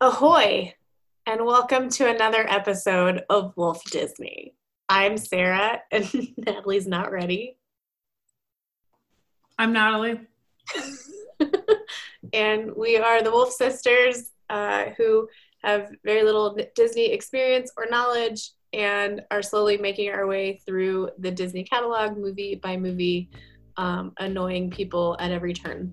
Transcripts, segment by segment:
Ahoy, and welcome to another episode of Wolf Disney. I'm Sarah, and Natalie's not ready. I'm Natalie. and we are the Wolf Sisters uh, who have very little Disney experience or knowledge and are slowly making our way through the Disney catalog, movie by movie, um, annoying people at every turn.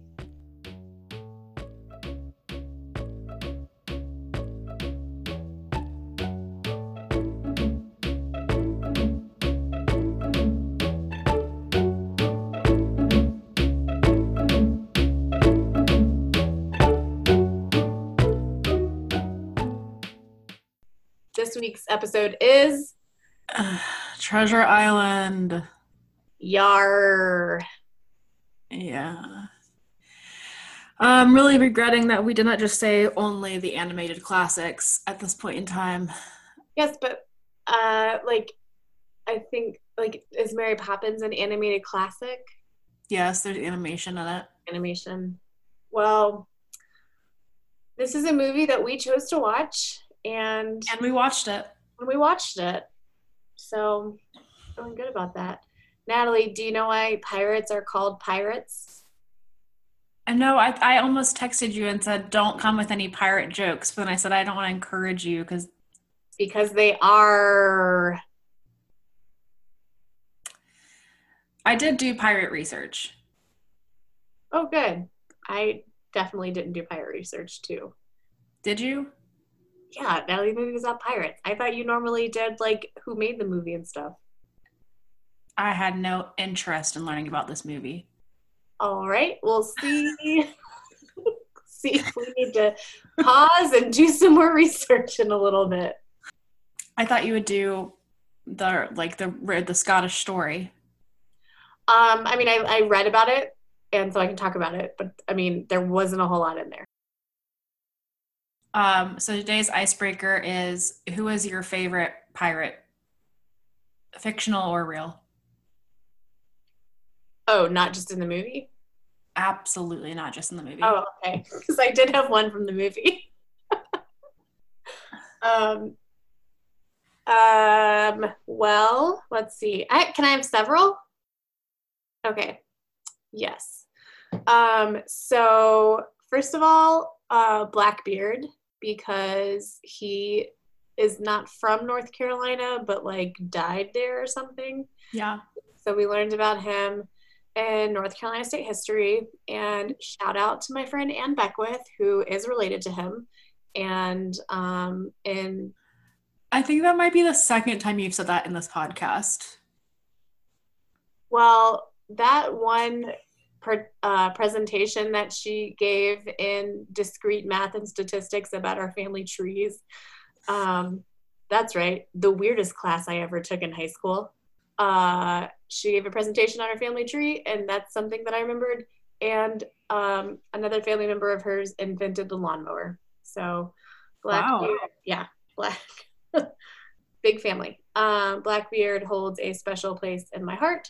This week's episode is Treasure Island. Yar. Yeah. I'm really regretting that we did not just say only the animated classics at this point in time. Yes, but uh like I think like is Mary Poppins an animated classic? Yes, there's animation in it. Animation. Well, this is a movie that we chose to watch and And we watched it. and we watched it. So feeling good about that. Natalie, do you know why pirates are called pirates? I know I, I almost texted you and said, don't come with any pirate jokes. But then I said, I don't want to encourage you because Because they are I did do pirate research. oh good. I definitely didn't do pirate research too. Did you? Yeah, Natalie the movie was about pirates. I thought you normally did like who made the movie and stuff. I had no interest in learning about this movie. All right, we'll see. see if we need to pause and do some more research in a little bit. I thought you would do the like the the Scottish story. Um, I mean, I, I read about it, and so I can talk about it, but I mean, there wasn't a whole lot in there. Um, so today's icebreaker is who is your favorite pirate? Fictional or real? Oh, not just in the movie? Absolutely not just in the movie. Oh, okay. Because I did have one from the movie. um, um, well, let's see. I, can I have several? Okay. Yes. Um, so first of all, uh, Blackbeard, because he is not from North Carolina, but like died there or something. Yeah. So we learned about him in North Carolina State history. And shout out to my friend Ann Beckwith, who is related to him. And um, in I think that might be the second time you've said that in this podcast. well, that one per, uh, presentation that she gave in discrete math and statistics about our family trees. Um, that's right, the weirdest class I ever took in high school. Uh, she gave a presentation on her family tree, and that's something that I remembered. And um, another family member of hers invented the lawnmower. So, Wow. Blackbeard, yeah, Black, big family. Um, Blackbeard holds a special place in my heart.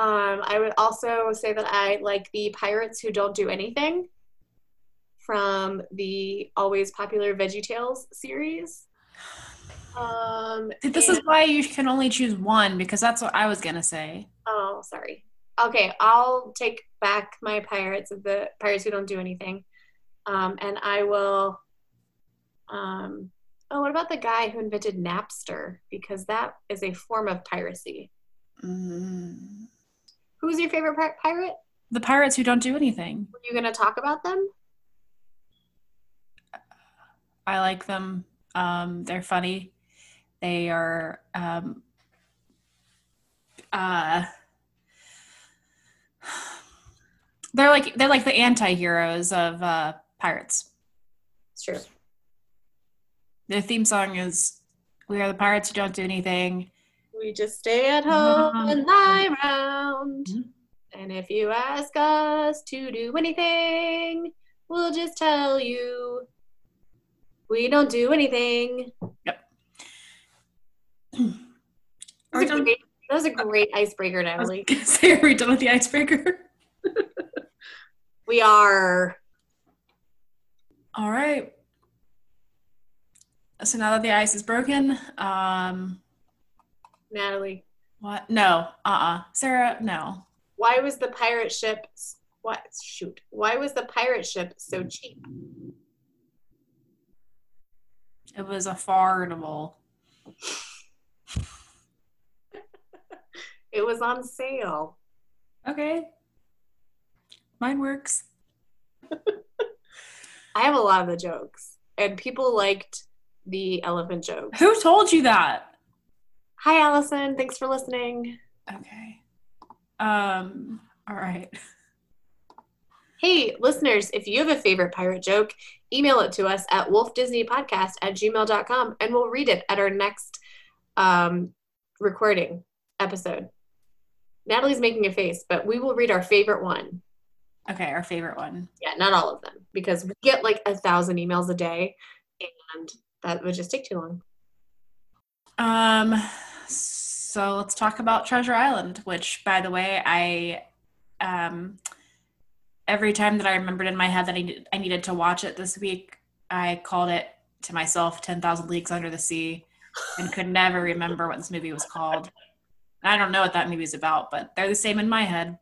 Um, I would also say that I like the pirates who don't do anything from the always popular Veggie Tales series. Um, This and- is why you can only choose one because that's what I was gonna say. Oh, sorry. Okay, I'll take back my pirates of the pirates who don't do anything. Um, and I will um oh what about the guy who invented Napster? Because that is a form of piracy. Mm. Who's your favorite pir- pirate? The pirates who don't do anything. Were you gonna talk about them? I like them. Um, they're funny. They are um, uh, they're like they're like the anti-heroes of uh, pirates. It's true. Their theme song is "We are the pirates who don't do anything." We just stay at home and lie around. Mhm. And if you ask us to do anything, we'll just tell you we don't do anything. Yep. That was, a Are we great, that was a great icebreaker, I was Natalie. say, are we done with the icebreaker? We are. All right. so now that the ice is broken, um, Natalie, what? No, uh, uh Sarah, no. why was the pirate ship? What? Shoot. Why was the pirate ship so cheap? It was a affordable. It was on sale. Okay. Mine works. I have a lot of the jokes, and people liked the elephant joke. Who told you that? Hi, Allison. Thanks for listening. Okay. Um, all right. Hey, listeners, if you have a favorite pirate joke, email it to us at wolfdisneypodcast at gmail.com and we'll read it at our next um, recording episode. Natalie's making a face, but we will read our favorite one. Okay, our favorite one. Yeah, not all of them, because we get like a thousand emails a day and that would just take too long. Um, so let's talk about Treasure Island, which, by the way, I, um, every time that I remembered in my head that I needed, I needed to watch it this week, I called it to myself 10,000 Leagues Under the Sea and could never remember what this movie was called. I don't know what that movie is about, but they're the same in my head.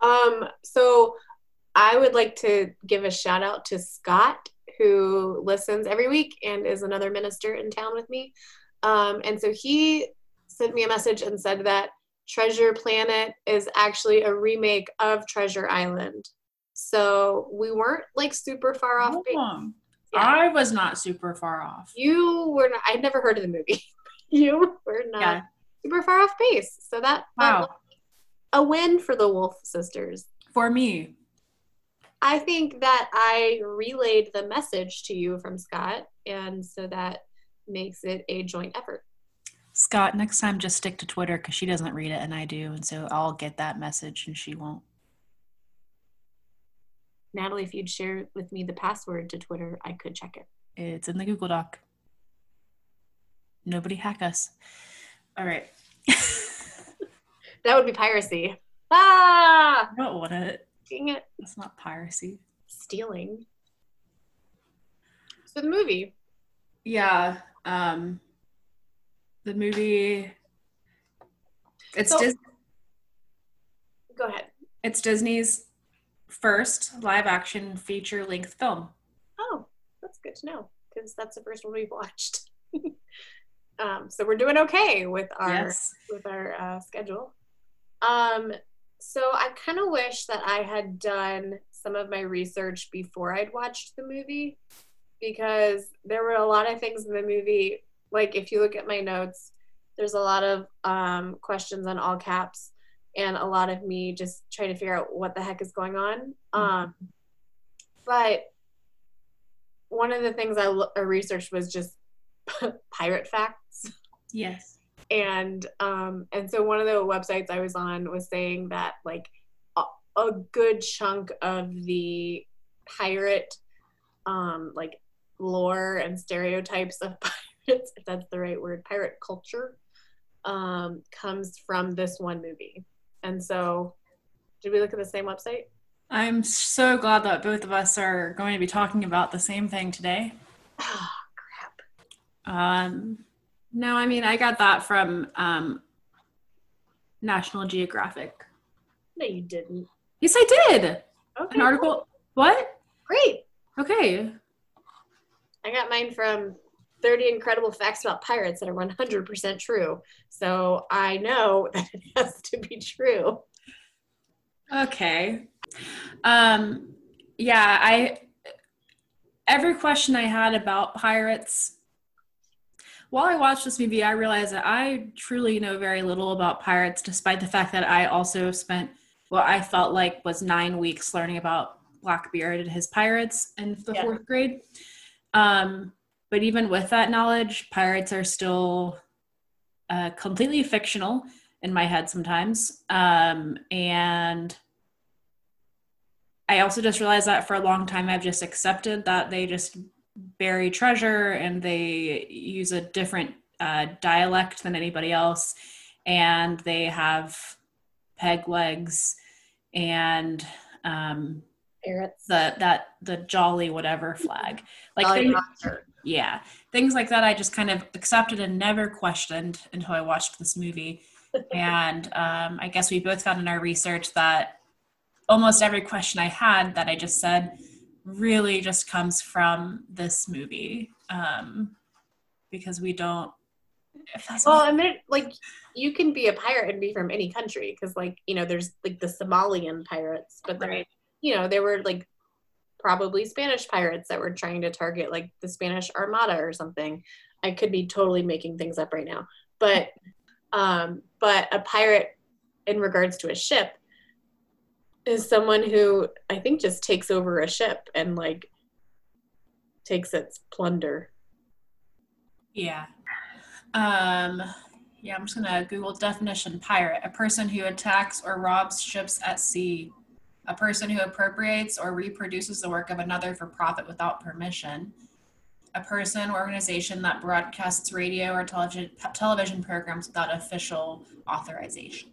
Um, so I would like to give a shout out to Scott, who listens every week and is another minister in town with me. Um, and so he sent me a message and said that Treasure Planet is actually a remake of Treasure Island. So we weren't like super far off. Yeah. I was not super far off. You were not, I'd never heard of the movie. you were not Yeah. super far off base. So that, that Wow. was a win for the Wolf sisters. For me. I think that I relayed the message to you from Scott, and so that makes it a joint effort. Scott, next time just stick to Twitter because she doesn't read it and I do. And so I'll get that message and she won't. Natalie, if you'd share with me the password to Twitter, I could check it. It's in the Google Doc. Nobody hack us. All right. That would be piracy. Ah, I don't want it. dang it, That's not piracy. stealing. So the movie. Yeah. Um the movie it's So- Dis- Go ahead. it's Disney's first live action feature length film. Oh, that's good to know because that's the first one we've watched. um, so we're doing okay with our Yes. with our uh, schedule. Um, so I kind of wish that I had done some of my research before I'd watched the movie because there were a lot of things in the movie. Like if you look at my notes, there's a lot of um, questions on all caps and a lot of me just trying to figure out what the heck is going on. Um, but one of the things I, lo- I researched was just pirate facts Yes. and um and so one of the websites i was on was saying that like a, a good chunk of the pirate um like lore and stereotypes of pirates if that's the right word pirate culture um comes from this one movie and so did we look at the same website I'm so glad that both of us are going to be talking about the same thing today. Ah, crap. Um, no, I mean, I got that from um, National Geographic. no you didn't Yes, I did. okay An article. What? great Okay. I got mine from 30 incredible facts about pirates that are 100% true. So I know that it has to be true. Okay. Um, yeah, I every question I had about pirates while I watched this movie, I realized that I truly know very little about pirates, despite the fact that I also spent what I felt like was nine weeks learning about Blackbeard and his pirates in the Yeah. fourth grade. Um, but even with that knowledge, pirates are still uh, completely fictional in my head sometimes. Um, and I also just realized that for a long time I've just accepted that they just bury treasure and they use a different uh, dialect than anybody else, and they have peg legs and um, the that the jolly whatever flag. Like Jolly they, Roger. Yeah, things like that I just kind of accepted and never questioned until I watched this movie. and um, I guess we both found in our research that almost every question I had that I just said really just comes from this movie um, because we don't. well, I mean, like you can be a pirate and be from any country because, like, you know, there's like the Somalian pirates, but right. you know, there were like probably Spanish pirates that were trying to target like the Spanish Armada or something. I could be totally making things up right now, but um, but a pirate in regards to a ship is someone who I think just takes over a ship and like takes its plunder. Yeah. Um yeah, I'm just gonna Google definition pirate. A person who attacks or robs ships at sea. A person who appropriates or reproduces the work of another for profit without permission. A person or organization that broadcasts radio or television television programs without official authorization.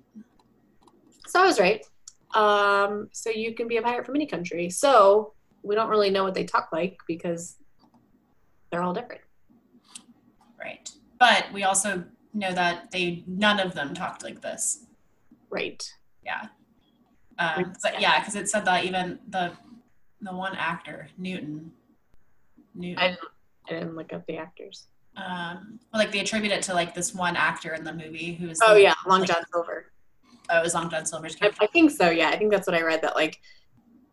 So I was right. Um, so you can be a pirate from any country. So we don't really know what they talk like because they're all different. Right. But we also know that they none of them talked like this. Right. Yeah. Um, but yeah, because it said that even the the one actor Newton. Newton. I didn't, I didn't look up the actors. Um, well, like they attribute it to like this one actor in the movie who was. Oh the, yeah, Long like, John Silver. Oh, it was Long John Silver's character. I, I think so. Yeah, I think that's what I read. That like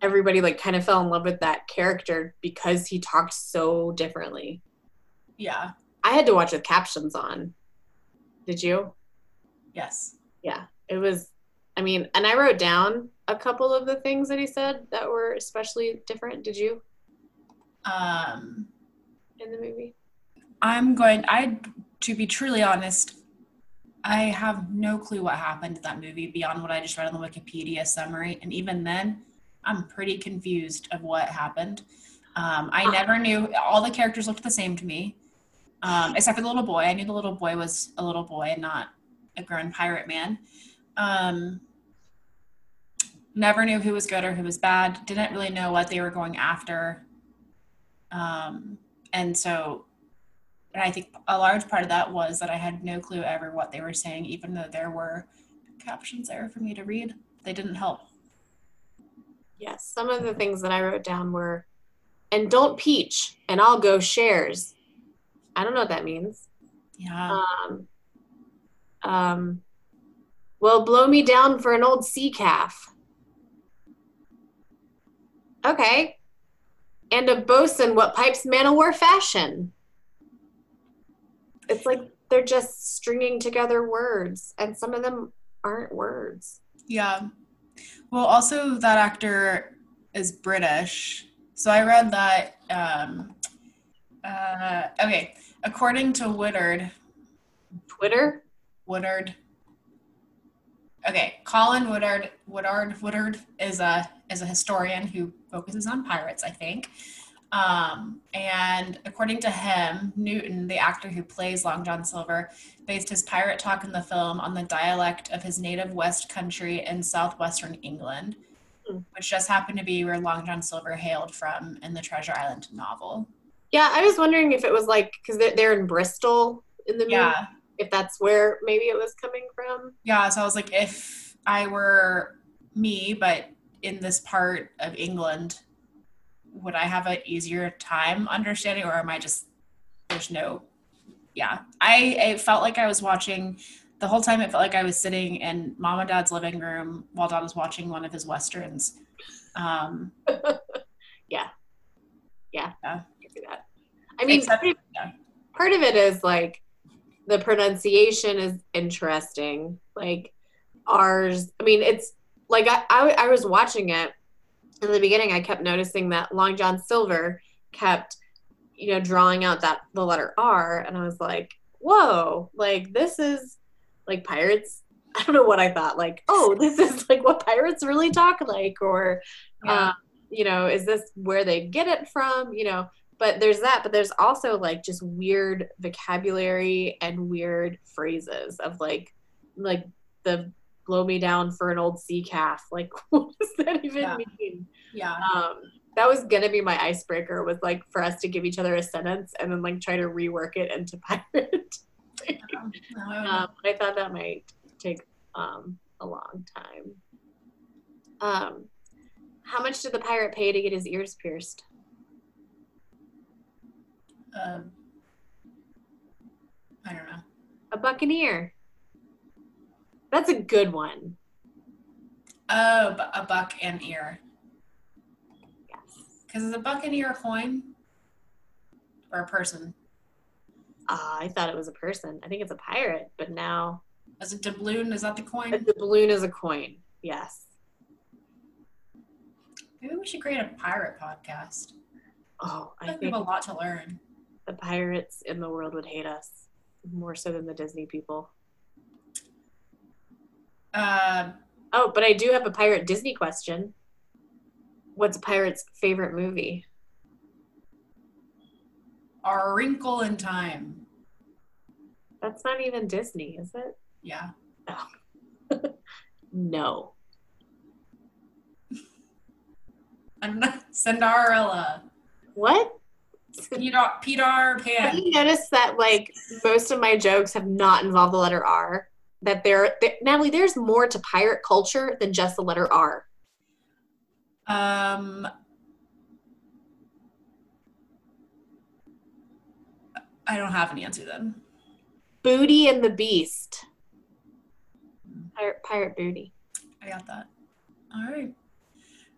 everybody like kind of fell in love with that character because he talked so differently. Yeah. I had to watch with captions on. Did you? Yes. Yeah. It was I mean, and I wrote down a couple of the things that he said that were especially different. Did you? Um in the movie? I'm going I to be truly honest, I have no clue what happened in that movie beyond what I just read on the Wikipedia summary. And even then, I'm pretty confused of what happened. Um, I never knew, all the characters looked the same to me, um, except for the little boy. I knew the little boy was a little boy and not a grown pirate man. Um, never knew who was good or who was bad. Didn't really know what they were going after. Um, and so and I think a large part of that was that I had no clue ever what they were saying, even though there were captions there for me to read. They didn't help. Yes, some of the things that I wrote down were, and don't peach, and I'll go shares. I don't know what that means. Yeah. Um, um, well, blow me down for an old sea calf. Okay. And a bosun, what pipes man o' war fashion? it's like they're just stringing together words and some of them aren't words yeah well also that actor is british so i read that um uh okay according to woodard twitter woodard okay colin woodard woodard woodard is a is a historian who focuses on pirates i think um, and according to him, Newton, the actor who plays Long John Silver, based his pirate talk in the film on the dialect of his native West Country in southwestern England, mm. which just happened to be where Long John Silver hailed from in the Treasure Island novel. Yeah, I was wondering if it was like because they're, they're in Bristol in the movie, yeah. If that's where maybe it was coming from. Yeah, so I was like, if I were me, but in this part of England, would I have an easier time understanding, or am I just there's no? Yeah, I it felt like I was watching the whole time. It felt like I was sitting in mom and dad's living room while dad was watching one of his westerns. Um, yeah, yeah, yeah. that. I mean, Except, part, of, yeah. part of it is like the pronunciation is interesting. Like ours, I mean, it's like I, I, I was watching it in the beginning, I kept noticing that Long John Silver kept, you know, drawing out that the letter R, and I was like, whoa, like this is like pirates. I don't know what I thought. Like, oh, this is like what pirates really talk like, or, yeah. uh, you know, is this where they get it from? You know, but there's that, but there's also like just weird vocabulary and weird phrases of like, like the blow me down for an old sea calf. Like, what does that even yeah. mean? Yeah. Um, that was gonna be my icebreaker was like for us to give each other a sentence and then like try to rework it into pirate. Um, um, I thought that might take um, a long time. Um, how much did the pirate pay to get his ears pierced? Um, I don't know. A buccaneer. That's a good one. Oh, a buck and ear. Yes. Because is a buccaneer a coin? Or a person? Ah, I thought it was a person. I think it's a pirate, but now Is it doubloon? Is that the coin? the doubloon is a coin. Yes. Maybe we should create a pirate podcast. Oh, I I think we have a lot to learn. The pirates in the world would hate us more so than the Disney people. Uh, Oh, but I do have a pirate Disney question. What's a pirate's favorite movie? our wrinkle in time. That's not even Disney, is it? Yeah. No. And Cinderella. What? Peter, Peter Have Pan. you noticed that like most of my jokes have not involved the letter R? That there, there Natalie, there's more to pirate culture than just the letter R. Um, I don't have an answer then. Booty and the Beast. Pirate, pirate booty. I got that. All right.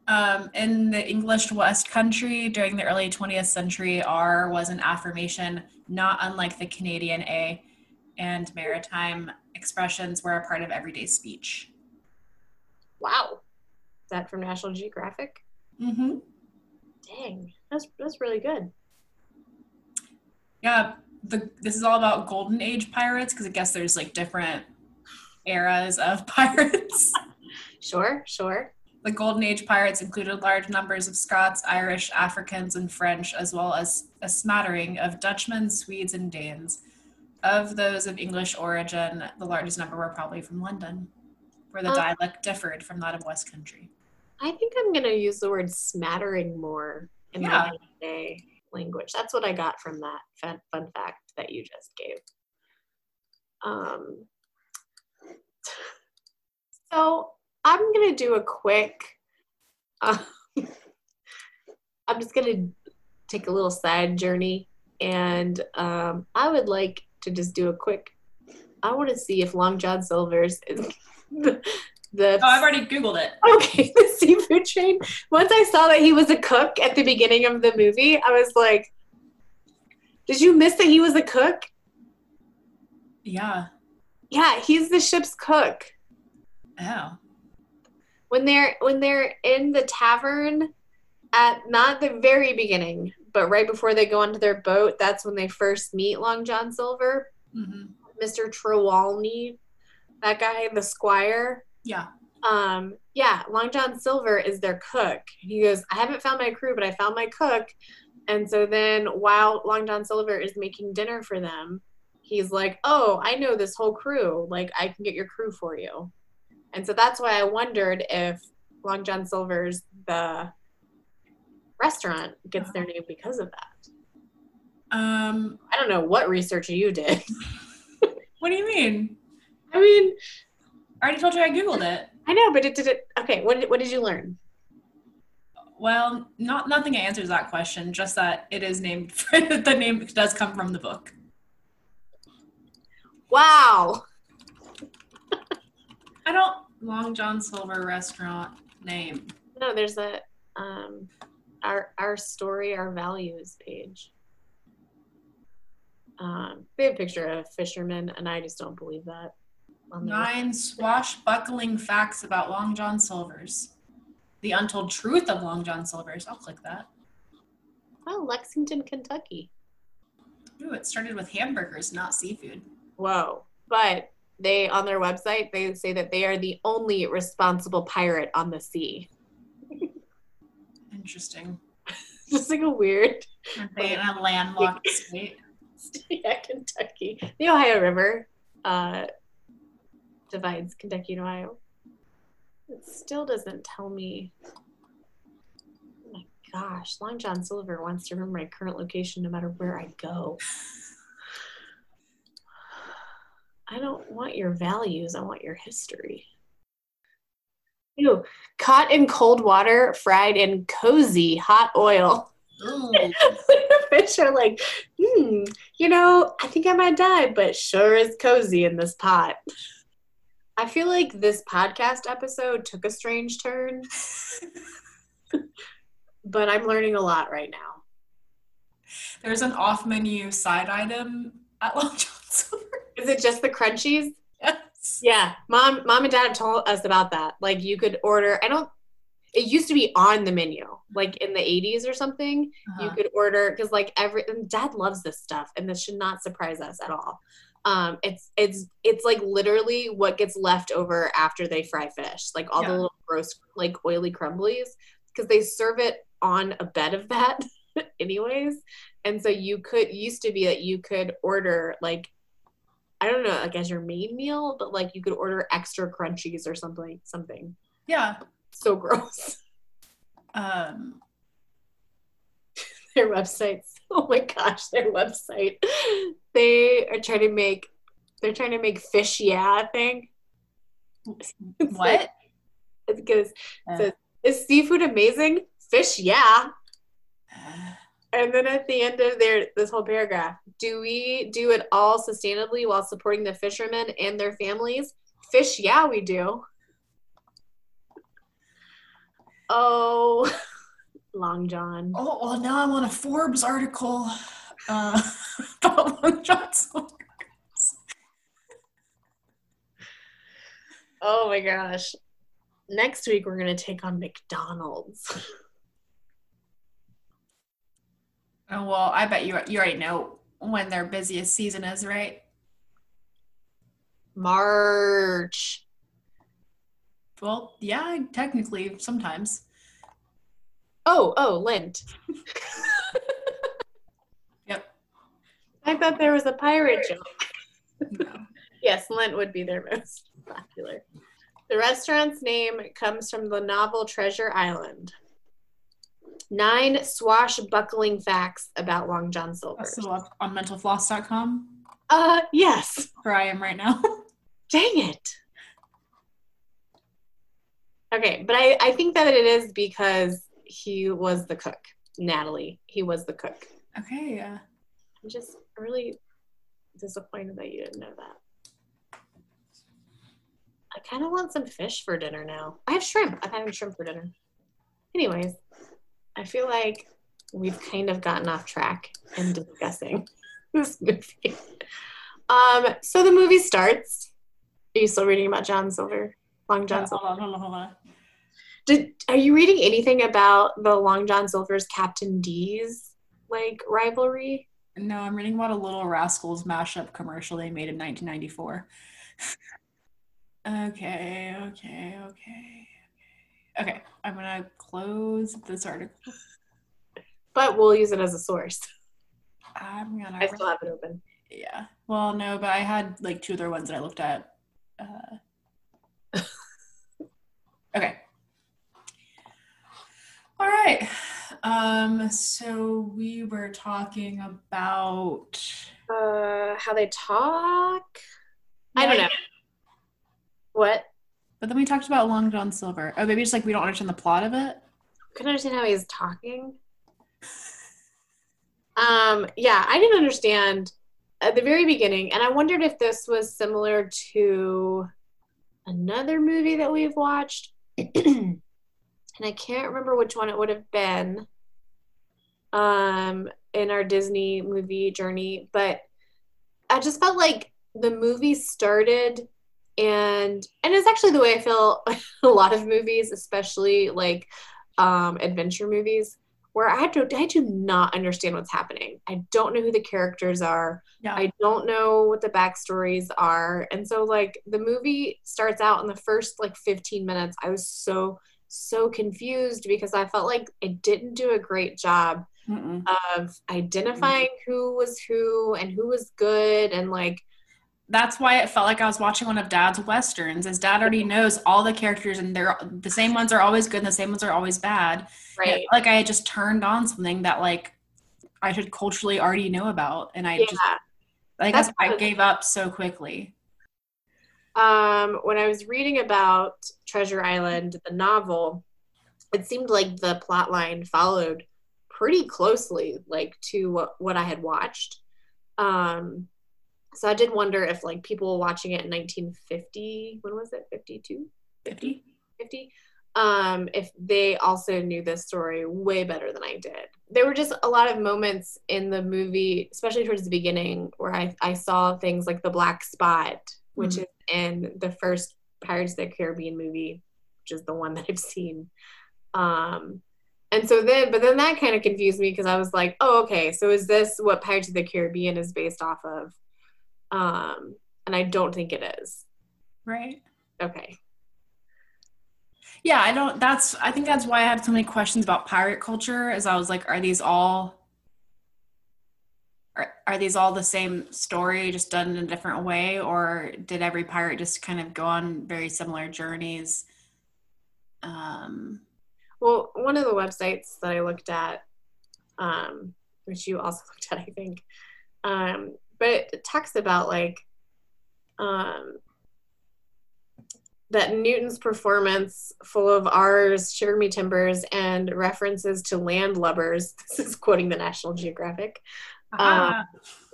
Um, in the English West Country during the early 20th century, R was an affirmation, not unlike the Canadian A, and maritime expressions were a part of everyday speech. Wow. Is that from National Geographic? Mm-hmm. Dang, that's that's really good. Yeah, the this is all about golden age pirates because I guess there's like different eras of pirates. Sure, sure. The Golden Age pirates included large numbers of Scots, Irish, Africans, and French, as well as a smattering of Dutchmen, Swedes, and Danes. Of those of English origin, the largest number were probably from London, where the Oh. dialect differed from that of West Country. I think I'm gonna use the word smattering more in Yeah. my day language. That's what I got from that fun, fun fact that you just gave. Um, so I'm gonna do a quick. Uh, I'm just gonna take a little side journey, and um, I would like to just do a quick. I want to see if Long John Silver's is the, the Oh, I've already Googled it. okay, the seafood chain. Once I saw that he was a cook at the beginning of the movie, I was like, "Did you miss that he was a cook?" Yeah. Yeah, he's the ship's cook. Oh. When they're when they're in the tavern at not the very beginning, but right before they go onto their boat, that's when they first meet Long John Silver, hmm Mr. Trelawney, that guy, the squire. Yeah. um yeah long john silver is their cook he goes i haven't found my crew but i found my cook and so then while long john silver is making dinner for them he's like oh i know this whole crew like i can get your crew for you and so that's why i wondered if long john silver's the restaurant gets their name because of that Um, i don't know what research you did what do you mean? i mean I already told you I Googled it. i know but it did it okay what did, what did you learn Well, not nothing answers that question. Just that it is named. the name does come from the book. wow I don't. Long John Silver restaurant name. No, there's a um our our story, our values page. Um, they have a picture of a fisherman, and I just don't believe that. Nine swashbuckling facts about Long John Silver's. The untold truth of Long John Silver's. I'll click that. Oh, Lexington, Kentucky. Ooh, it started with hamburgers, not seafood. Whoa! But they on their website they say that they are the only responsible pirate on the sea. Interesting. Just like a weird, Aren't they in a landlocked state? yeah, Kentucky. The Ohio River uh, divides Kentucky and Ohio. It still doesn't tell me. Oh my gosh, Long John Silver wants to remember my current location no matter where I go. I don't want your values, I want your history. Ew, caught in cold water, fried in cozy hot oil. fish are like, hmm, you know, I think I might die, but sure is cozy in this pot. I feel like this podcast episode took a strange turn, but I'm learning a lot right now. There's an off menu side item at Long John. Is it just the crunchies? Yes. Yeah, mom, mom and dad have told us about that. Like you could order. I don't. It used to be on the menu, like in the 80s or something. Uh-huh. You could order because like every and dad loves this stuff, and this should not surprise us at all. Um, it's it's it's like literally what gets left over after they fry fish, like all Yeah. the little gross like oily crumblies, because they serve it on a bed of that, anyways. And so you could used to be that you could order like I don't know, like as your main meal, but like you could order extra crunchies or something something. Yeah. So gross. Um, Their websites. Oh my gosh, their website. They are trying to make they're trying to make fish yeah thing. It's what? like- It's because Uh, says, is seafood amazing? Fish yeah. And then at the end of their this whole paragraph, do we do it all sustainably while supporting the fishermen and their families? Fish, yeah, we do. Oh, Long John. oh, well, now I'm on a Forbes article uh, about Long John Silver. Oh my gosh. Next week we're gonna take on McDonald's. Oh, well, I bet you you already know when their busiest season is, right? March. Well, yeah, technically, sometimes. Oh, oh, Lent. Yep. I thought there was a pirate joke. No. Yes, Lent would be their most popular. The restaurant's name comes from the novel Treasure Island. Nine swashbuckling facts about Long John Silver. Still up on mentalfloss.com, Uh, yes. where I am right now. Dang it. Okay, but I, I think that it is because he was the cook. Natalie, he was the cook. okay, yeah. I'm just really disappointed that you didn't know that. I kind of want some fish for dinner now. I have shrimp. I'm having shrimp for dinner. Anyways, I feel like we've kind of gotten off track in discussing this movie. Um, so the movie starts. Are you still reading about John Silver? Long John Uh, Silver. hold on, hold on, hold on. Did are you reading anything about the Long John Silver's Captain D's like rivalry? No, I'm reading about a Little Rascals mashup commercial they made in 1994. okay, okay, okay. Okay, I'm gonna close this article. But we'll use it as a source. I'm gonna. I still have it open. Yeah. Well, no, but I had like two other ones that I looked at. Uh... okay. All right. Um. So we were talking about. Uh, how they talk? I don't know. What? But then we talked about Long John Silver. Oh, maybe just like we don't understand the plot of it. couldn't understand how he's talking. Um, yeah, I didn't understand at the very beginning, and I wondered if this was similar to another movie that we've watched, and I can't remember which one it would have been. Um, in our Disney movie journey, but I just felt like the movie started and and it's actually the way I feel a lot of movies, especially like um, adventure movies, where I do I do not understand what's happening. I don't know who the characters are. Yeah. I don't know what the backstories are, and so like the movie starts out in the first like 15 minutes, I was so so confused because I felt like it didn't do a great job Mm-mm. of identifying who was who and who was good and like that's why it felt like I was watching one of Dad's westerns. As Dad already knows all the characters, and they're the same ones are always good, and the same ones are always bad. Right. Like I had just turned on something that like I should culturally already know about, and I yeah. just I guess I gave up so quickly. Um, when I was reading about Treasure Island, the novel, it seemed like the plot line followed pretty closely, like to what, what I had watched. Um, so I did wonder if like people watching it in 1950, when was it? 52? 50? 50? Um, if they also knew this story way better than I did. There were just a lot of moments in the movie, especially towards the beginning, where I, I saw things like the black spot, which mm-hmm. is in the first Pirates of the Caribbean movie, which is the one that I've seen. Um, and so then, but then that kind of confused me because I was like, oh, okay, so is this what Pirates of the Caribbean is based off of? Um, and I don't think it is. Right. Okay. Yeah, I don't. That's. I think that's why I had so many questions about pirate culture. As I was like, are these all? Are, are these all the same story, just done in a different way, or did every pirate just kind of go on very similar journeys? Um, well, one of the websites that I looked at, um, which you also looked at, I think, um, but it talks about like um, that Newton's performance, full of R's, shiver me timbers, and references to landlubbers, this is quoting the National Geographic, uh-huh. um,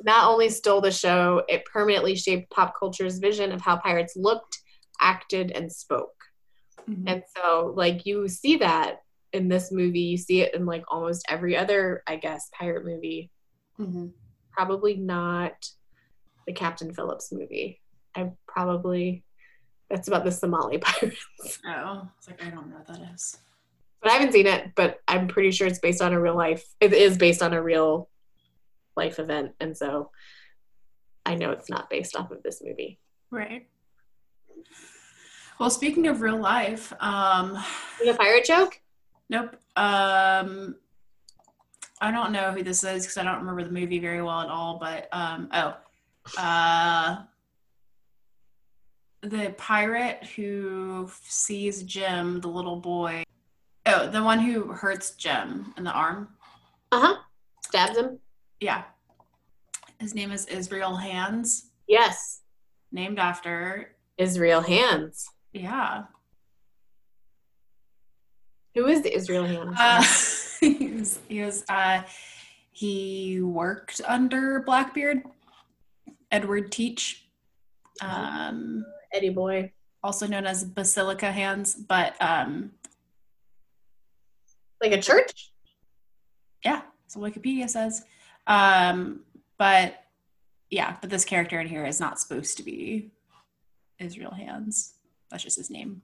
not only stole the show, it permanently shaped pop culture's vision of how pirates looked, acted, and spoke. Mm-hmm. And so, like, you see that in this movie, you see it in like almost every other, I guess, pirate movie. Mm-hmm probably not the Captain Phillips movie. I probably that's about the Somali pirates. Oh, it's like I don't know what that is. But I haven't seen it, but I'm pretty sure it's based on a real life. It is based on a real life event, and so I know it's not based off of this movie. Right. Well, speaking of real life, um, a pirate joke? Nope. Um, I don't know who this is because I don't remember the movie very well at all. But um, oh, uh, the pirate who sees Jim, the little boy. Oh, the one who hurts Jim in the arm. Uh huh. Stabs him. Yeah. His name is Israel Hands. Yes. Named after Israel Hands. Yeah. Who is the Israel Hands? Uh, was, he was uh, he worked under Blackbeard, Edward Teach, um, Eddie Boy, also known as Basilica Hands, but um, like a church. Yeah, so Wikipedia says. Um, but yeah, but this character in here is not supposed to be Israel Hands. That's just his name.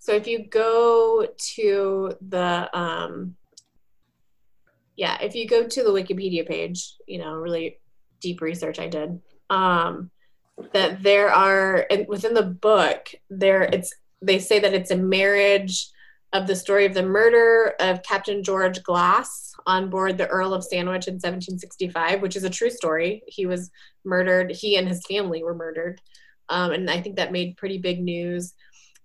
So if you go to the um, yeah, if you go to the Wikipedia page, you know, really deep research I did, um, that there are within the book there it's they say that it's a marriage of the story of the murder of Captain George Glas on board the Earl of Sandwich in 1765, which is a true story. He was murdered. He and his family were murdered, um, and I think that made pretty big news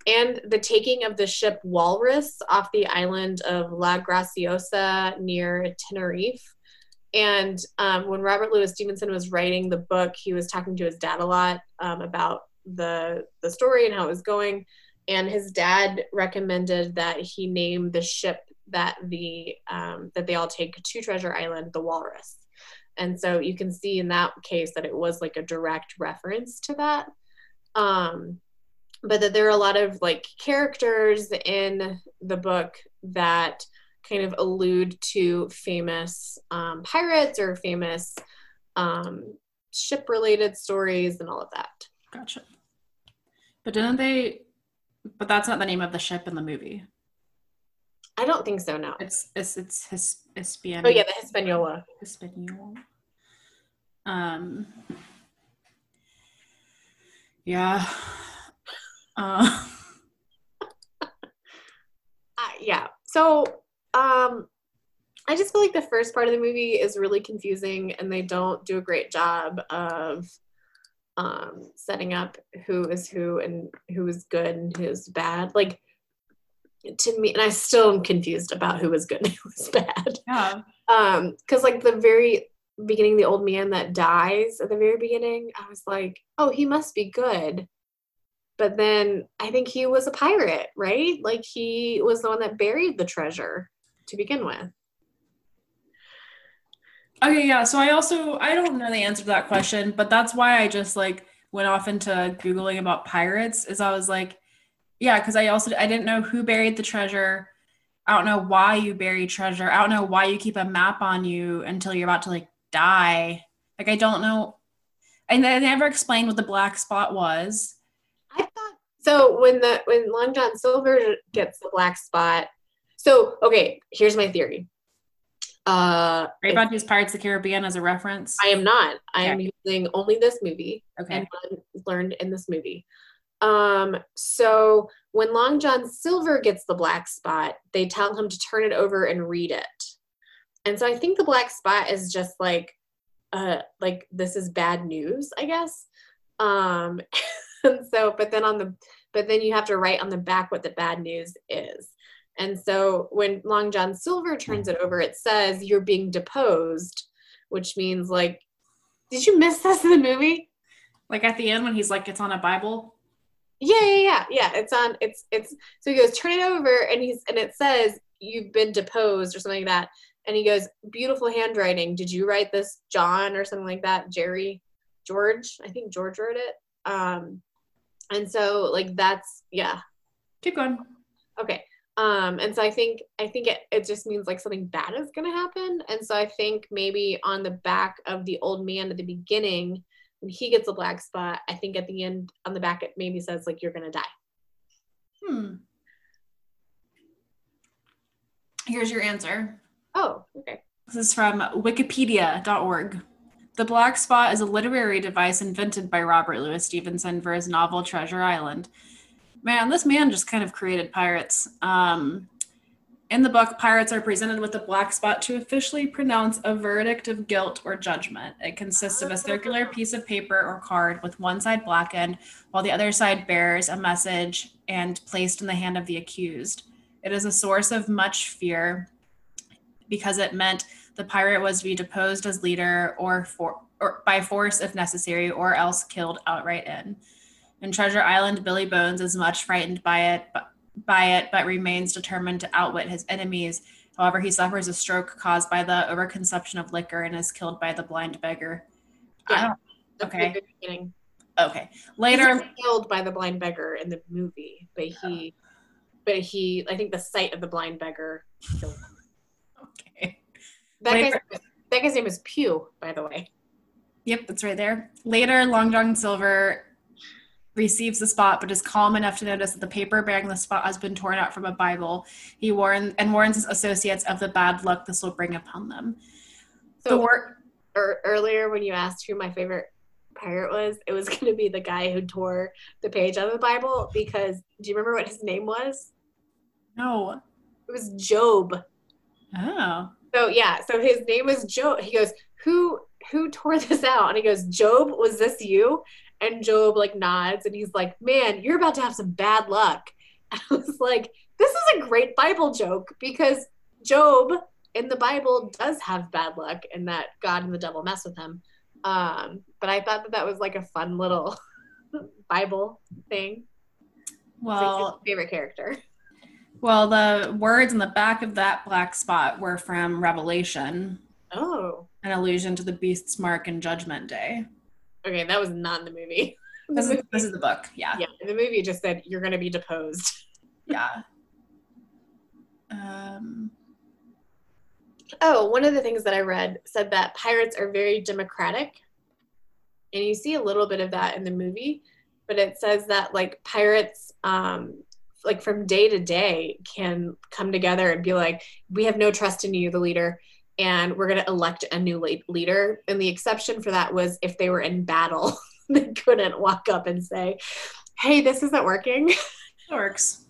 and the taking of the ship Walrus off the island of La Graciosa near Tenerife. And um, when Robert Louis Stevenson was writing the book, he was talking to his dad a lot um, about the the story and how it was going. And his dad recommended that he name the ship that the um, that they all take to Treasure Island the Walrus. And so you can see in that case that it was like a direct reference to that. Um, but that there are a lot of like characters in the book that kind of allude to famous um, pirates or famous um, ship related stories and all of that. Gotcha. But didn't they? But that's not the name of the ship in the movie. I don't think so. No, it's it's it's his Hispaniola. Oh yeah, the Hispaniola. Hispaniola. Um. Yeah, uh. uh, yeah. So um, I just feel like the first part of the movie is really confusing and they don't do a great job of um, setting up who is who and who is good and who's bad. Like to me, and I still am confused about who was good and who was bad. Yeah. Um, because like the very beginning, the old man that dies at the very beginning, I was like, oh, he must be good. But then I think he was a pirate, right? Like he was the one that buried the treasure to begin with. Okay, yeah. So I also I don't know the answer to that question, but that's why I just like went off into googling about pirates. Is I was like, yeah, because I also I didn't know who buried the treasure. I don't know why you bury treasure. I don't know why you keep a map on you until you're about to like die. Like I don't know. And they never explained what the black spot was. So when the when Long John Silver gets the black spot. So okay, here's my theory. Uh, Are you about to use Pirates of the Caribbean as a reference? I am not. I am using only this movie Okay. and learned in this movie. Um, so when Long John Silver gets the black spot, they tell him to turn it over and read it. And so I think the black spot is just like uh like this is bad news, I guess. Um and so but then on the but then you have to write on the back what the bad news is. And so when Long John Silver turns it over, it says you're being deposed, which means like did you miss this in the movie? Like at the end when he's like, it's on a Bible. Yeah, yeah, yeah, yeah. It's on. It's it's. So he goes, turn it over, and he's and it says you've been deposed or something like that. And he goes, beautiful handwriting. Did you write this, John, or something like that? Jerry, George. I think George wrote it. Um, and so like that's yeah. Keep going. Okay. Um, and so I think I think it, it just means like something bad is gonna happen. And so I think maybe on the back of the old man at the beginning, when he gets a black spot, I think at the end on the back it maybe says like you're gonna die. Hmm. Here's your answer. Oh, okay. This is from wikipedia.org. The black spot is a literary device invented by Robert Louis Stevenson for his novel Treasure Island. Man, this man just kind of created pirates. Um, in the book, pirates are presented with a black spot to officially pronounce a verdict of guilt or judgment. It consists of a circular piece of paper or card with one side blackened, while the other side bears a message and placed in the hand of the accused. It is a source of much fear because it meant the pirate was to be deposed as leader or for or by force if necessary, or else killed outright in. In Treasure Island, Billy Bones is much frightened by it, but, by it, but remains determined to outwit his enemies. However, he suffers a stroke caused by the overconsumption of liquor and is killed by the blind beggar. Yeah. don't- That's the Okay. okay. Later, killed by the blind beggar in the movie, but he, but he, I think the sight of the blind beggar killed him. okay. That guy's, name is- that guy's name is Pew, by the way. Yep, that's right there. Later, Long John Silver receives the spot, but is calm enough to notice that the paper bearing the spot has been torn out from a Bible. He warns and warns his associates of the bad luck this will bring upon them. the So er, earlier when you asked who my favorite pirate was, it was going to be the guy who tore the page out of the Bible because do you remember what his name was? no. It was Job. Oh. So yeah, so his name is Job. He goes, "Who who tore this out?" And he goes, "Job, was this you?" And Job like nods, and he's like, "Man, you're about to have some bad luck." And I was like, "This is a great Bible joke because Job in the Bible does have bad luck, and that God and the devil mess with him." Um, but I thought that that was like a fun little Bible thing. Like Well, his favorite character. Well, the words in the back of that black spot were from Revelation, Oh, an allusion to the beast's mark and Judgment Day. okay, that was not in the movie. The This is, this is the book. Yeah. yeah, the movie just said you're going to be deposed. Yeah. Um, Oh, one of the things that I read said that pirates are very democratic. And you see a little bit of that in the movie, but it says that like pirates um like from day to day can come together and be like we have no trust in you the leader and we're going to elect a new leader and the exception for that was if they were in battle they couldn't walk up and say hey this isn't working it works.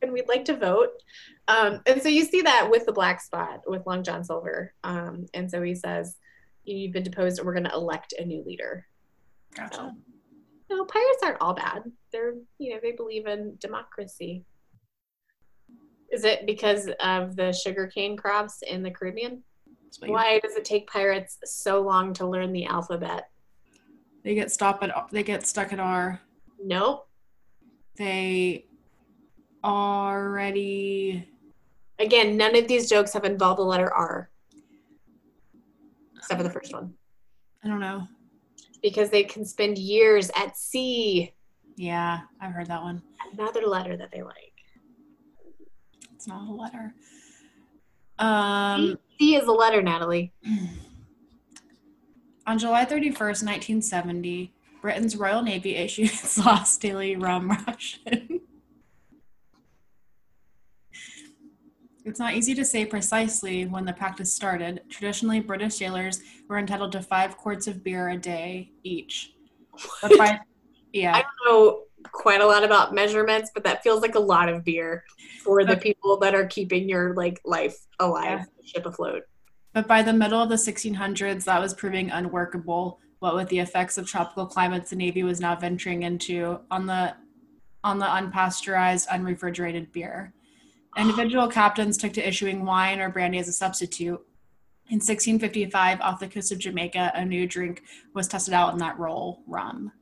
and we'd like to vote. Um, and so you see that with the black spot with Long John Silver. Um, and so he says, You've been deposed, and we're going to elect a new leader. Gotcha. No, pirates aren't all bad. They're, you know, they believe in democracy. Is it because of the sugarcane crops in the Caribbean? Why does it take pirates so long to learn the alphabet? They get stop at they get stuck at R. Nope. They already Again, none of these jokes have involved the letter R. Except for the first one. I don't know. Because they can spend years at sea. Yeah, I've heard that one. Another letter that they like. It's not a letter. Um, C is a letter, Natalie. On July 31st, 1970, Britain's Royal Navy issued its last daily rum ration. It's not easy to say precisely when the practice started. Traditionally, British sailors were entitled to five quarts of beer a day each. But by, yeah. I don't know quite a lot about measurements, but that feels like a lot of beer for the people that are keeping your like life alive, yeah. ship afloat. But by the middle of the 1600s, that was proving unworkable. What with the effects of tropical climates the Navy was now venturing into on the on the unpasteurized, unrefrigerated beer. Individual captains took to issuing wine or brandy as a substitute. In 1655, off the coast of Jamaica, a new drink was tested out in that role rum.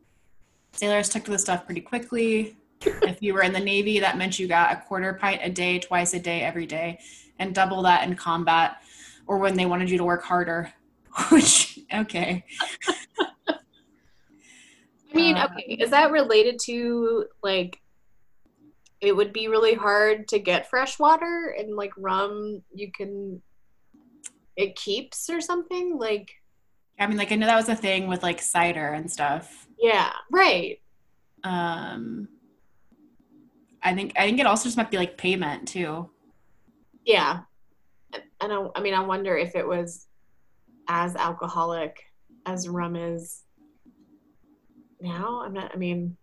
Sailors took to the stuff pretty quickly. if you were in the Navy, that meant you got a quarter pint a day, twice a day, every day, and double that in combat or when they wanted you to work harder. Which, okay. I mean, okay, is that related to like it would be really hard to get fresh water and like rum you can it keeps or something like i mean like i know that was a thing with like cider and stuff. Yeah right. Um i think i think it also just might be like payment too. Yeah. And I, I mean i wonder if it was as alcoholic as rum is now. I'm not i mean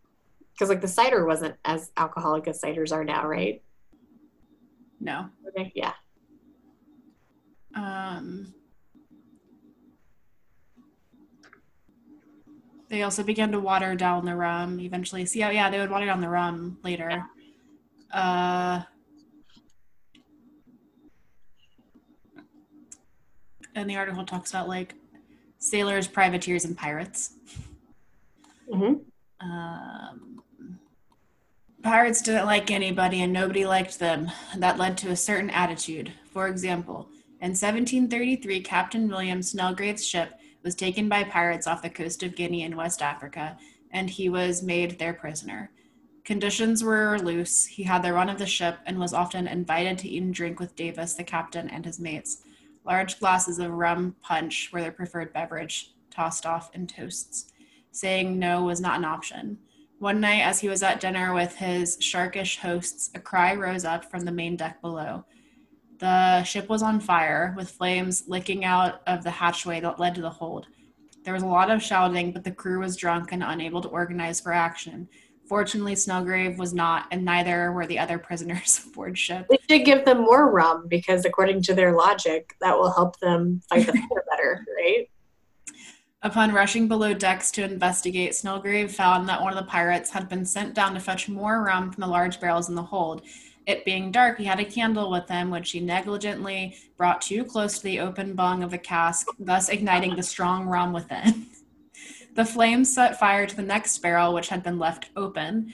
because like the cider wasn't as alcoholic as ciders are now, right? No. Okay, yeah. Um, they also began to water down the rum eventually. See, oh yeah, they would water down the rum later. Yeah. Uh, and the article talks about like sailors, privateers, and pirates. Mm-hmm. Um, Pirates didn't like anybody and nobody liked them. That led to a certain attitude. For example, in 1733, Captain William Snelgrave's ship was taken by pirates off the coast of Guinea in West Africa, and he was made their prisoner. Conditions were loose. He had the run of the ship and was often invited to eat and drink with Davis, the captain, and his mates. Large glasses of rum punch were their preferred beverage, tossed off in toasts. Saying no was not an option. One night, as he was at dinner with his sharkish hosts, a cry rose up from the main deck below. The ship was on fire, with flames licking out of the hatchway that led to the hold. There was a lot of shouting, but the crew was drunk and unable to organize for action. Fortunately, Snelgrave was not, and neither were the other prisoners aboard ship. We should give them more rum because, according to their logic, that will help them fight the fire better, right? Upon rushing below decks to investigate, Snelgrave found that one of the pirates had been sent down to fetch more rum from the large barrels in the hold. It being dark, he had a candle with him, which he negligently brought too close to the open bung of the cask, thus igniting the strong rum within. the flames set fire to the next barrel, which had been left open.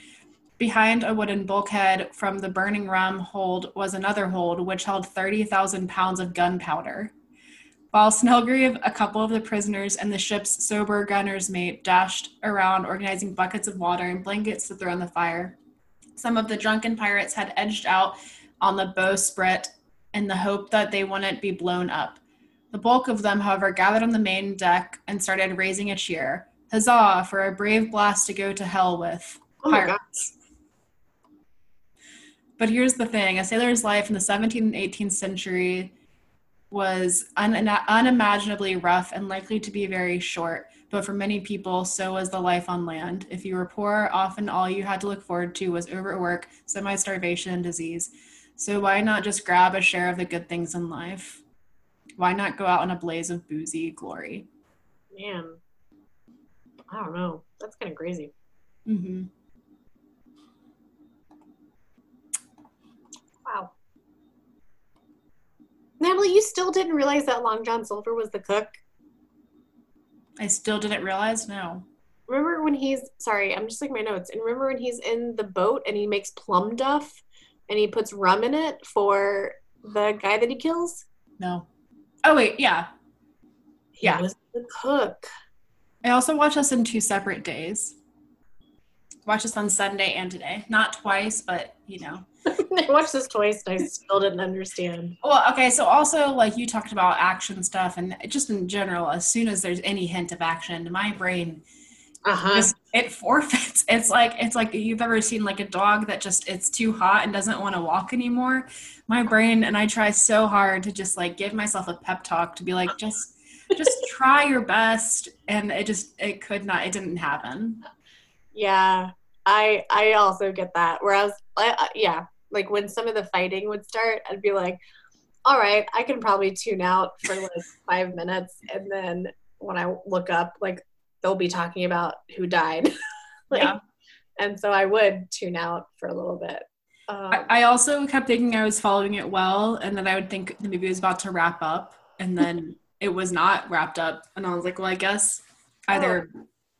Behind a wooden bulkhead from the burning rum hold was another hold, which held 30,000 pounds of gunpowder. While Snelgrave, a couple of the prisoners, and the ship's sober gunner's mate dashed around organizing buckets of water and blankets to throw on the fire. Some of the drunken pirates had edged out on the bowsprit in the hope that they wouldn't be blown up. The bulk of them, however, gathered on the main deck and started raising a cheer. Huzzah for a brave blast to go to hell with. Oh pirates. But here's the thing a sailor's life in the 17th and 18th century was un- unimaginably rough and likely to be very short. But for many people, so was the life on land. If you were poor, often all you had to look forward to was overwork, semi starvation, and disease. So why not just grab a share of the good things in life? Why not go out in a blaze of boozy glory? Man, I don't know. That's kind of crazy. Mm-hmm. Wow. Natalie, you still didn't realize that Long John Silver was the cook? I still didn't realize. No. Remember when he's sorry, I'm just like my notes. And remember when he's in the boat and he makes plum duff and he puts rum in it for the guy that he kills? No. Oh wait, yeah. He Yeah. was the cook. I also watched this in two separate days. Watched this on Sunday and today. Not twice, but you know. I watched this twice and I still didn't understand. Well, okay, so also like you talked about action stuff and just in general, as soon as there's any hint of action, my brain Uh-huh. just it forfeits. It's like it's like you've ever seen like a dog that just it's too hot and doesn't want to walk anymore. My brain and I try so hard to just like give myself a pep talk to be like just just try your best and it just it could not it didn't happen. Yeah, I I also get that. Whereas, I, I- yeah, like when some of the fighting would start, I'd be like, "All right, I can probably tune out for like five minutes," and then when I look up, like they'll be talking about who died, like, Yeah. and so I would tune out for a little bit. Um, I, I also kept thinking I was following it well, and then I would think the movie was about to wrap up, and then it was not wrapped up, and I was like, well, I guess either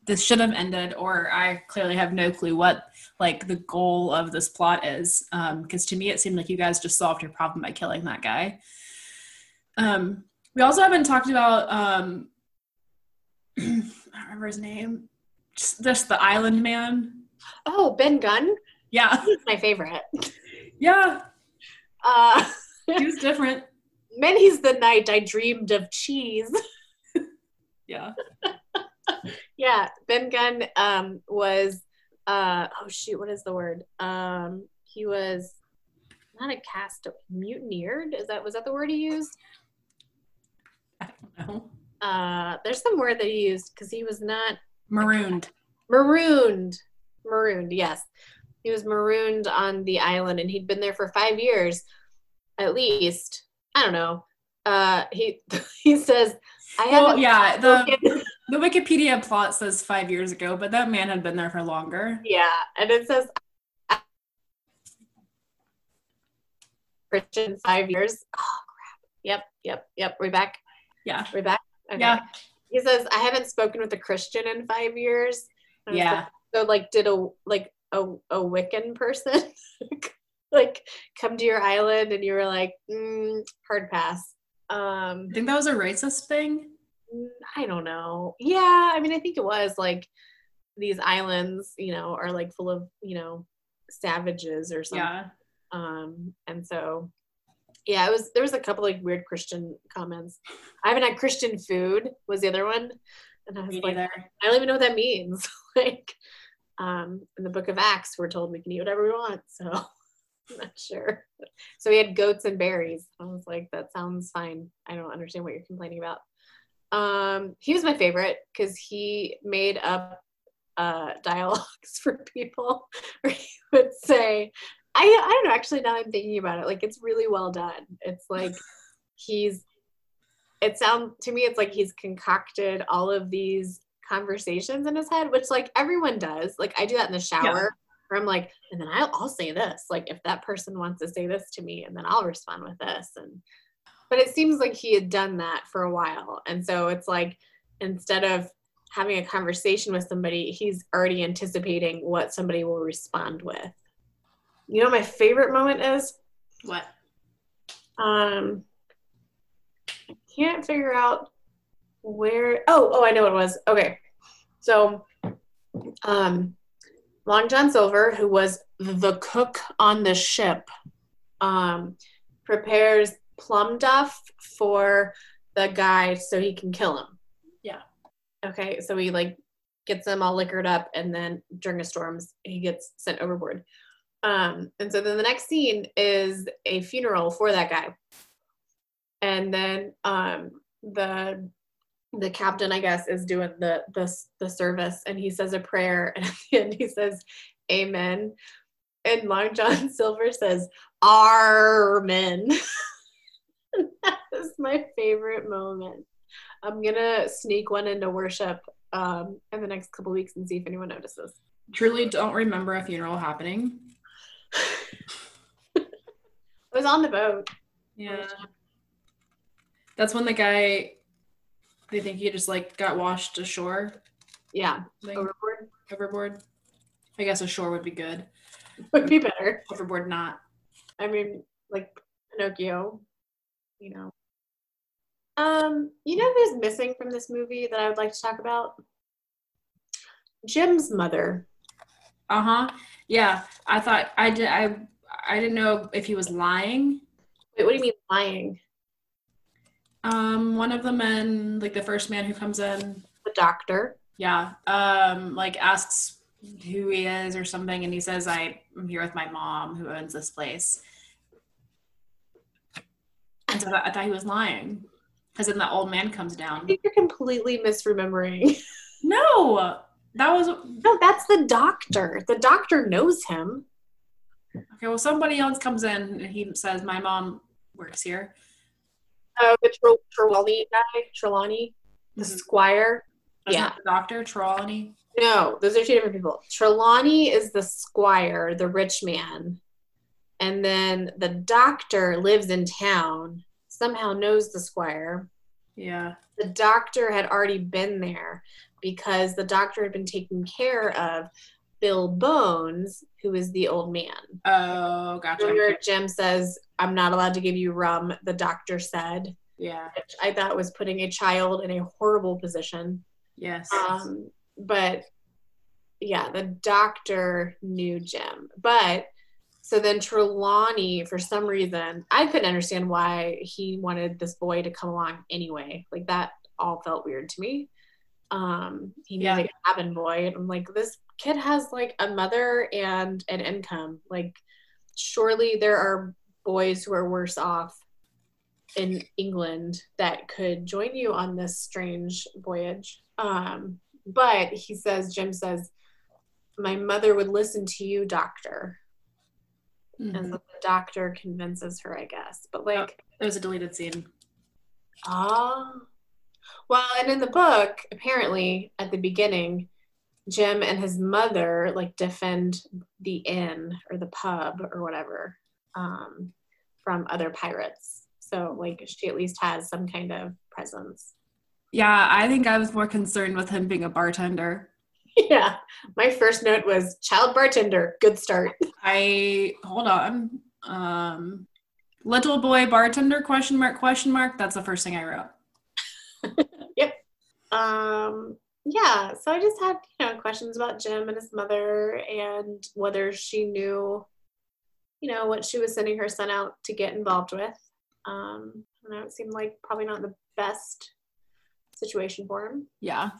this should have ended, or I clearly have no clue what like the goal of this plot is, because to me it seemed like you guys just solved your problem by killing that guy. Um, we also haven't talked about um, I don't remember his name, just, just the island man. oh, Ben Gunn, Yeah, he's my favorite. yeah, Uh, he was different. Many's the night I dreamed of cheese. Yeah. yeah ben gunn um was uh oh shoot what is the word? Um he was not a cast mutineered is that was that the word he used? I don't know. uh there's some word that he used because he was not Marooned. marooned. Marooned yes. He was marooned on the island and he'd been there for five years at least. I don't know. Uh he he says i Well, haven't yeah, the the Wikipedia plot says five years ago, but that man had been there for longer. Yeah, and it says Christian five years. Oh crap. Yep, yep, yep. We're back. Yeah. We're back. Okay. Yeah. He says, I haven't spoken with a Christian in five years. And Yeah. like- So like did a like a, a Wiccan person like come to your island and you were like, mm, hard pass. Um I think that was a racist thing. I don't know. Yeah, I mean, I think it was like these islands, you know, are like full of, you know, savages or something. Yeah. Um, and so, yeah, it was. There was a couple like weird Christian comments. I haven't had Christian food was the other one, and I was Me like, neither. I don't even know what that means. like, um, in the Book of Acts, we're told we can eat whatever we want, so I'm not sure. So we had goats and berries. I was like, that sounds fine. I don't understand what you're complaining about. Um, he was my favorite because he made up uh, dialogues for people where he would say, I, I don't know, actually, now I'm thinking about it, like it's really well done. It's like he's, it sounds to me, it's like he's concocted all of these conversations in his head, which like everyone does. Like I do that in the shower. Where I'm like, and then I'll, I'll say this, like if that person wants to say this to me, and then I'll respond with this, and but it seems like he had done that for a while. And so it's like instead of having a conversation with somebody he's already anticipating what somebody will respond with. You know what my favorite moment is What? um i can't figure out where oh oh i know what it was. Okay. So um long john silver who was the cook on the ship um prepares plum duff for the guy so he can kill him. Yeah. okay so he like gets them all liquored up and then during a storm he gets sent overboard. Um and so then the next scene is a funeral for that guy. And then um the the captain i guess is doing the the, the service and he says a prayer and at the end he says amen. And long john silver says amen that is my favorite moment i'm gonna sneak one into worship um in the next couple weeks and see if anyone notices Truly don't remember a funeral happening. I was on the boat. Yeah. That's when the guy, they think he just like got washed ashore. Yeah. Like, Overboard overboard. I guess ashore would be good. would be better. Overboard not. I mean, like Pinocchio, you know. Um, you know who's missing from this movie that I would like to talk about? Jim's mother. Uh huh. Yeah. I thought I did. I I didn't know if he was lying. Wait, what do you mean lying? Um, one of the men, like the first man who comes in, The doctor. yeah, um, like asks who he is or something, and he says, "I'm here with my mom, who owns this place." And so I thought he was lying, because then the old man comes I down. think you're completely misremembering. No, that was no, that's the doctor. The doctor knows him. okay. Well, somebody else comes in, and he says, "My mom works here." Oh, the Tre- Trelawney guy, Trelawney, the Mhm. squire. Yeah. the doctor Trelawney. No, those are two different people. Trelawney is the squire, the rich man. And then the doctor lives in town, somehow knows the squire. Yeah. The doctor had already been there because the doctor had been taking care of Bill Bones, who is the old man. Oh, gotcha. Remember, Jim says, I'm not allowed to give you rum, the doctor said, Yeah. which I thought was putting a child in a horrible position. Yes. Um, but yeah, the doctor knew Jim. But so then Trelawney, for some reason, I couldn't understand why he wanted this boy to come along anyway. Like that all felt weird to me. Um, he knew Yeah. a cabin boy, and I'm like, this kid has like a mother and an income. Like, surely there are boys who are worse off in England that could join you on this strange voyage. Um, but he says, Jim says, my mother would listen to you, doctor. Mhm. And so the doctor convinces her, I guess. But like, There's a deleted scene. ah, well, and in the book, apparently at the beginning, Jim and his mother like defend the inn or the pub or whatever um, from other pirates. So like, she at least has some kind of presence. Yeah, I think I was more concerned with him being a bartender. yeah, my first note was child bartender. Good start. I hold on. Um little boy bartender question mark question mark. That's the first thing I wrote. Yep. Um yeah so i just had you know questions about jim and his mother and whether she knew you know what she was sending her son out to get involved with um I know it seemed like probably not the best situation for him Yeah.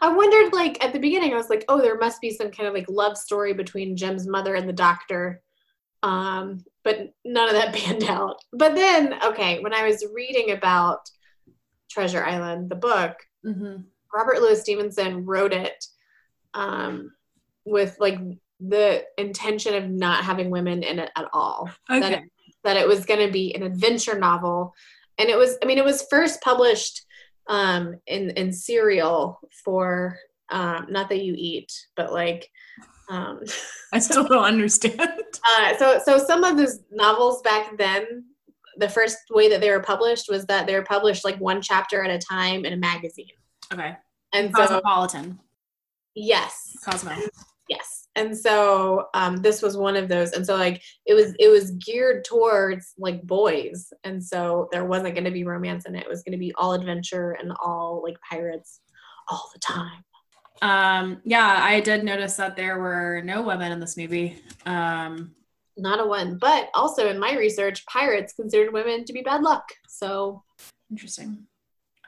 I wondered like at the beginning i was like oh there must be some kind of like love story between jim's mother and the doctor um but none of that panned out but then okay when i was reading about treasure island the book Mm-hmm. Robert Louis Stevenson wrote it um, with like the intention of not having women in it at all. That Okay. it, that it was going to be an adventure novel, and it was. I mean, it was first published um, in in cereal for um, not that you eat, but like. Um, I still don't understand. uh, so so some of those novels back then the first way that they were published was that they were published like one chapter at a time in a magazine Okay. and so Cosmopolitan. yes Cosmo. yes and so um, this was one of those and so like it was it was geared towards like boys and so there wasn't going to be romance in it it was going to be all adventure and all like pirates all the time Um, yeah, I did notice that there were no women in this movie. Um, not a one but also in my research pirates considered women to be bad luck so interesting.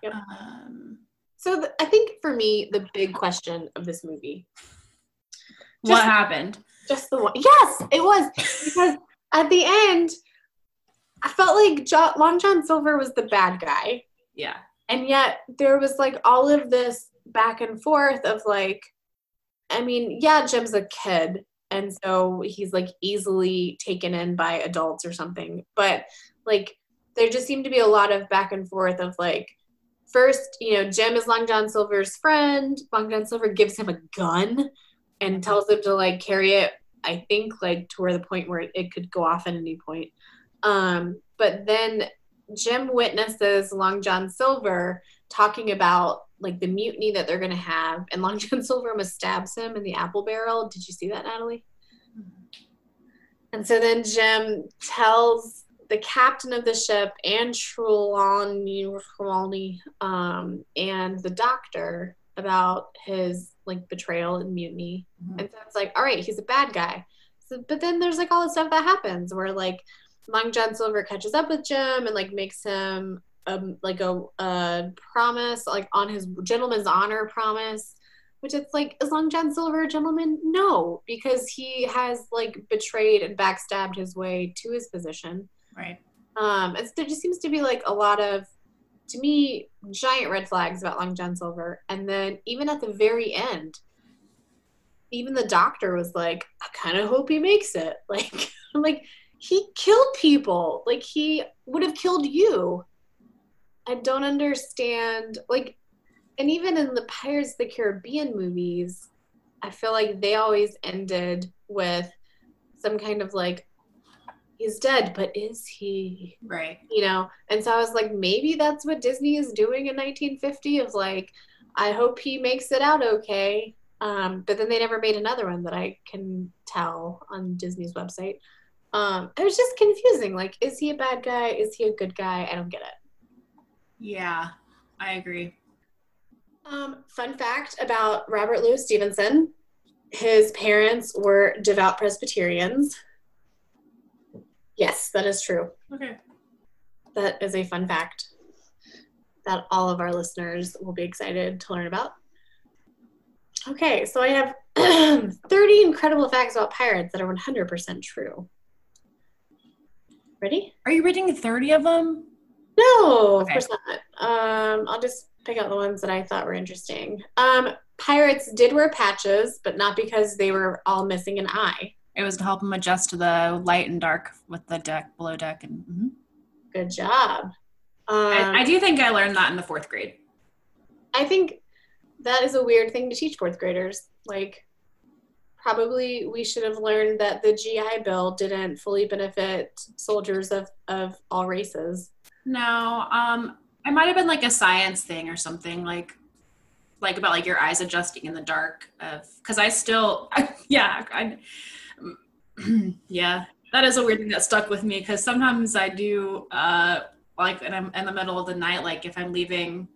Yep. Um, so i think for me the big question of this movie what Just- happened? just the one yes it was because at the end i felt like jo- long john silver was the bad guy Yeah. and yet there was like all of this back and forth of like i mean yeah jim's a kid and so he's like easily taken in by adults or something but like there just seemed to be a lot of back and forth of like first you know jim is long john silver's friend long john silver gives him a gun and tells him to like carry it. I think like to where the point where it, could go off at any point. Um, but then Jim witnesses Long John Silver talking about like the mutiny that they're going to have, and Long John Silver almost stabs him in the apple barrel. Did you see that, Natalie? And so then Jim tells the captain of the ship and Trelawney um, and the doctor about his like betrayal and mutiny. Mm-hmm. And so it's like, all right, he's a bad guy. So, but then there's like all the stuff that happens where like Long John Silver catches up with Jim and like makes him um, like a, a promise, like on his gentleman's honor promise, which it's like, is Long John Silver a gentleman? No, because he has like betrayed and backstabbed his way to his position. Right. Um, and there just seems to be like a lot of, to me, giant red flags about Long John Silver. And then even at the very end, even the doctor was like, I kind of hope he makes it. Like, like he killed people. Like he would have killed you. I don't understand. Like, and even in the Pirates of the Caribbean movies, I feel like they always ended with some kind of like, he's dead, but is he? Right. You know? And so I was like, maybe that's what Disney is doing in 1950 of like, I hope he makes it out okay. Um, but then they never made another one that I can tell on Disney's website. Um, it was just confusing. Like, is he a bad guy? Is he a good guy? I don't get it. Yeah, I agree. Um, fun fact about Robert Louis Stevenson his parents were devout Presbyterians. Yes, that is true. Okay. That is a fun fact that all of our listeners will be excited to learn about. Okay, so I have 30 incredible facts about pirates that are 100% true. Ready? Are you reading 30 of them? No, okay. of course not. Um, I'll just pick out the ones that I thought were interesting. Um, pirates did wear patches, but not because they were all missing an eye. It was to help them adjust to the light and dark with the deck below deck. And mm-hmm. good job. Um, I, I do think I learned that in the fourth grade. I think that is a weird thing to teach fourth graders. Like, probably we should have learned that the GI Bill didn't fully benefit soldiers of, of all races. No, um, it might have been like a science thing or something like like about like your eyes adjusting in the dark of because I still I, yeah I yeah that is a weird thing that stuck with me because sometimes I do uh like and I'm in the middle of the night like if I'm leaving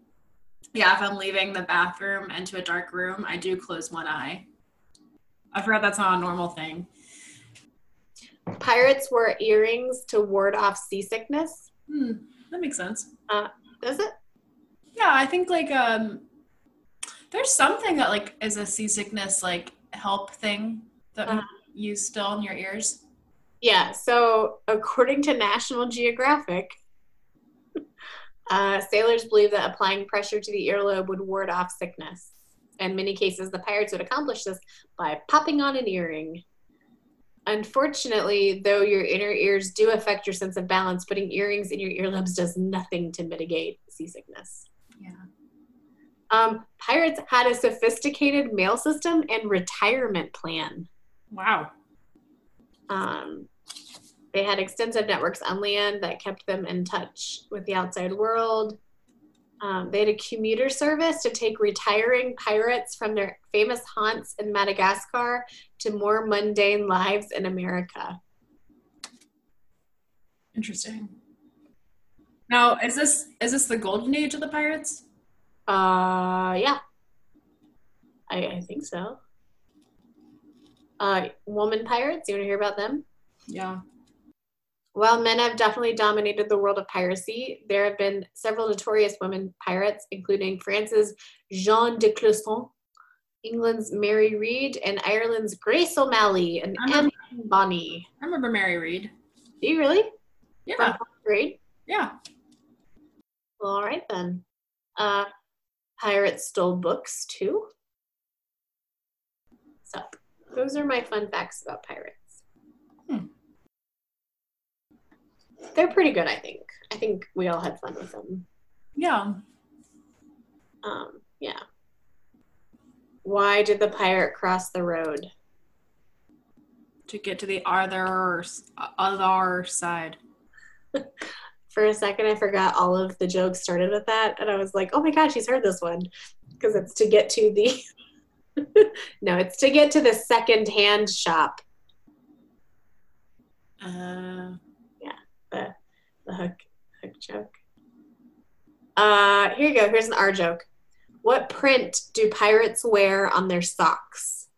yeah if I'm leaving the bathroom into a dark room I do close one eye I forgot that's not a normal thing. Pirates wear earrings to ward off seasickness. Hmm, that makes sense. Uh, does it? Yeah, I think like um, there's something that like is a seasickness like help thing that uh-huh. You still in your ears. Yeah. So according to National Geographic, uh, sailors believe that applying pressure to the earlobe would ward off sickness. In many cases, the pirates would accomplish this by popping on an earring. Unfortunately, though your inner ears do affect your sense of balance, putting earrings in your earlobes does nothing to mitigate seasickness. Yeah. Um, pirates had a sophisticated mail system and retirement plan. Wow. Um, they had extensive networks on land that kept them in touch with the outside world. Um, they had a commuter service to take retiring pirates from their famous haunts in Madagascar to more mundane lives in America. Interesting. Now, is this is this the golden age of the pirates? Uh, yeah, I, I think so. Uh, woman pirates. You want to hear about them? Yeah. While men have definitely dominated the world of piracy, there have been several notorious women pirates, including France's Jeanne de Clisson, England's Mary Read, and Ireland's Grace O'Malley and Anne Bonny. I remember Mary Read. Do you really? Yeah. Great. Yeah. Well, all right then. Uh, pirates stole books too. Those are my fun facts about pirates. Hmm they're pretty good, I think. I think we all had fun with them. Yeah. Um, yeah. Why did the pirate cross the road? To get to the other other side. For a second, I forgot all of the jokes started with that, and I was like, "Oh my god, she's heard this one," because it's to get to the. no, it's to get to the second-hand shop. Uh, yeah, the the hook hook joke. Uh, here you go. Here's an R joke. What print do pirates wear on their socks?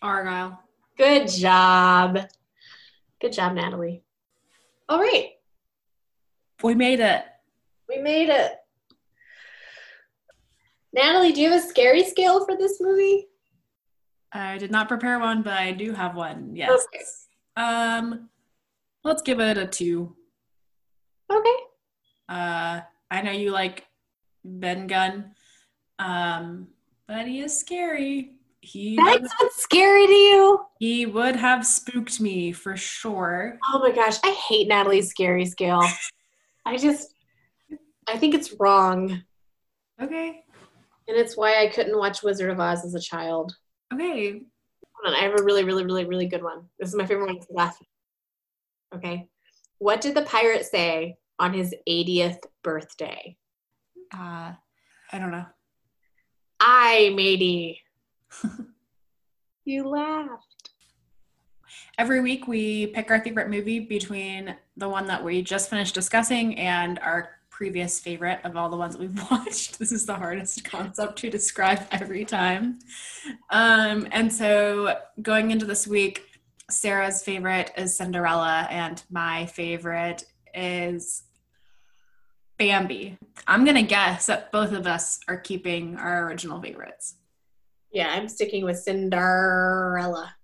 Argyle. Good job. Good job, Natalie. All right. We made it. We made it. Natalie, do you have a scary scale for this movie? I did not prepare one, but I do have one. Yes. Okay. Um, let's give it a two. Okay. Uh, I know you like Ben Gunn, um, but he is scary. He That's would, what's scary to you. He would have spooked me for sure. Oh my gosh, I hate Natalie's scary scale. I just, I think it's wrong. Okay. And it's why I couldn't watch Wizard of Oz as a child. Okay. Hold on, I have a really, really, really, really good one. This is my favorite one. It's. Okay. What did the pirate say on his 80th birthday? Uh, I don't know. I, matey. you laughed. Every week we pick our favorite movie between the one that we just finished discussing and our previous favorite of all the ones that we've watched. This is the hardest concept to describe every time. Um, and so going into this week, Sarah's favorite is Cinderella, and my favorite is Bambi. I'm going to guess that both of us are keeping our original favorites. Yeah, I'm sticking with Cinderella.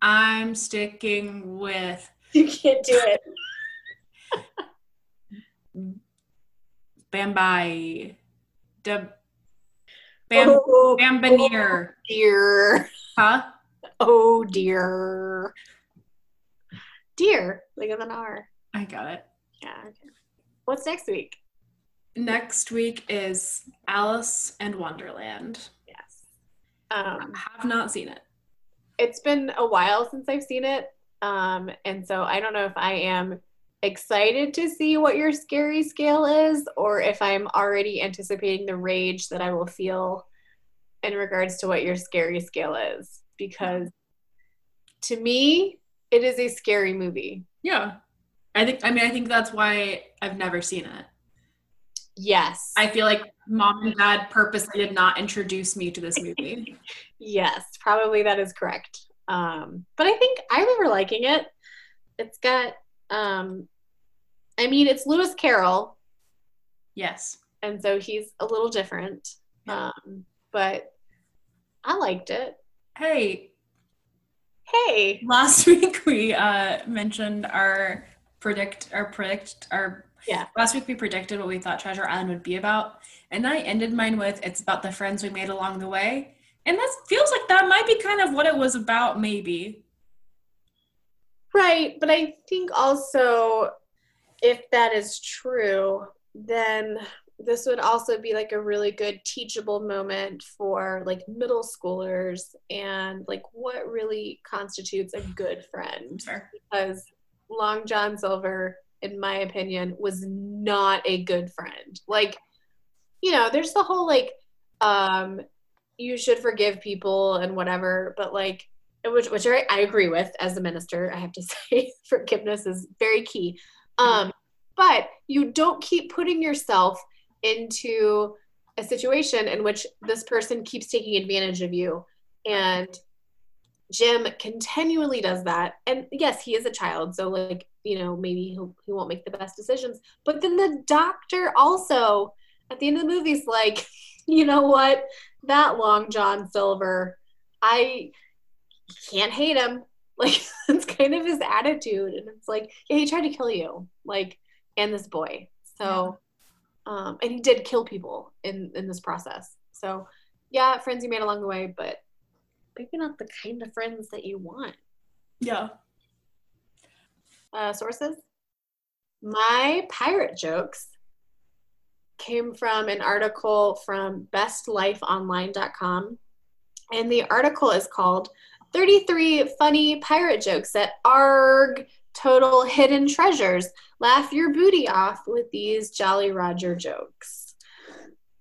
I'm sticking with. You can't do it. Bambi. De, Bam, oh, Bambineer. Oh dear. Huh? Oh dear. Dear, like with an R. I got it. Yeah. Okay. What's next week? Next week is Alice and Wonderland. Yes. Um, I have not seen it. It's been a while since I've seen it. Um, and so I don't know if I am excited to see what your scary scale is or if I'm already anticipating the rage that I will feel in regards to what your scary scale is. Because to me, it is a scary movie. Yeah. I think I mean I think that's why I've never seen it. Yes. I feel like mom and dad purposely did not introduce me to this movie. yes, probably that is correct. Um, but I think I remember liking it. It's got um I mean it's Lewis Carroll. Yes. And so he's a little different. Yeah. Um, but I liked it. Hey. Hey. Last week we uh mentioned our predict our predict our yeah last week we predicted what we thought treasure island would be about and i ended mine with it's about the friends we made along the way and that feels like that might be kind of what it was about maybe right but i think also if that is true then this would also be like a really good teachable moment for like middle schoolers and like what really constitutes a good friend sure. because Long John Silver, in my opinion, was not a good friend. Like, you know, there's the whole like, um, you should forgive people and whatever, but like, which which I, I agree with as a minister. I have to say, forgiveness is very key. Um, but you don't keep putting yourself into a situation in which this person keeps taking advantage of you and Jim continually does that. And yes, he is a child, so like, you know, maybe he'll, he won't make the best decisions. But then the doctor also at the end of the movie is like, you know what? That long John Silver, I can't hate him. Like it's kind of his attitude. And it's like, yeah, he tried to kill you. Like, and this boy. So um and he did kill people in in this process. So yeah, friends you made along the way, but maybe not the kind of friends that you want. Yeah. Uh, sources? My pirate jokes came from an article from bestlifeonline.com. And the article is called 33 Funny Pirate Jokes that ARG Total Hidden Treasures. Laugh your booty off with these Jolly Roger jokes.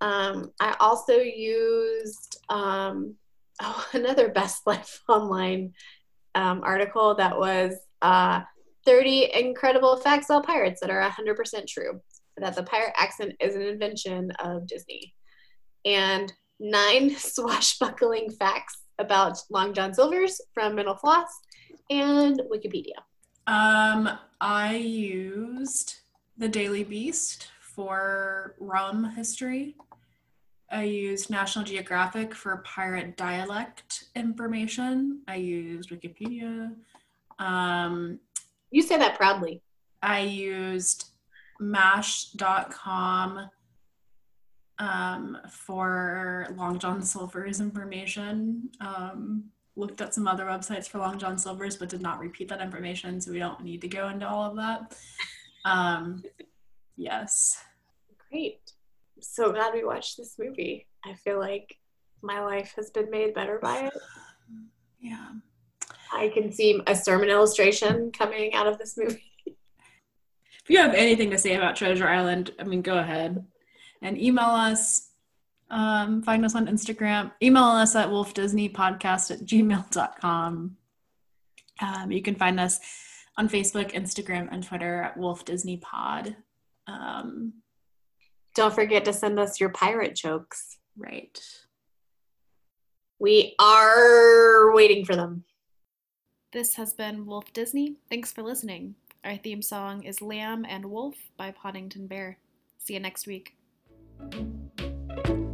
Um, I also used um, oh, another Best Life Online um, article that was uh, 30 incredible facts about pirates that are 100% true. That the pirate accent is an invention of Disney. And nine swashbuckling facts about Long John Silver's from Mental Floss and Wikipedia. Um, I used the Daily Beast for rum history. I used National Geographic for pirate dialect information. I used Wikipedia. Um, you say that proudly. I used mashed.com um, for Long John Silver's information. Um, looked at some other websites for Long John Silver's, but did not repeat that information, so we don't need to go into all of that. Um, yes. Great. So glad we watched this movie. I feel like my life has been made better by it. Yeah. I can see a sermon illustration coming out of this movie. If you have anything to say about Treasure Island, I mean, go ahead and email us. Um, find us on Instagram. Email us at wolfdisneypodcast at gmail.com. Um, you can find us on Facebook, Instagram, and Twitter at Wolf Disney Pod. Um, Don't forget to send us your pirate jokes. right. We are waiting for them. This has been Wolf Disney. Thanks for listening. Our theme song is Lamb and Wolf by Poddington Bear. See you next week. Thank you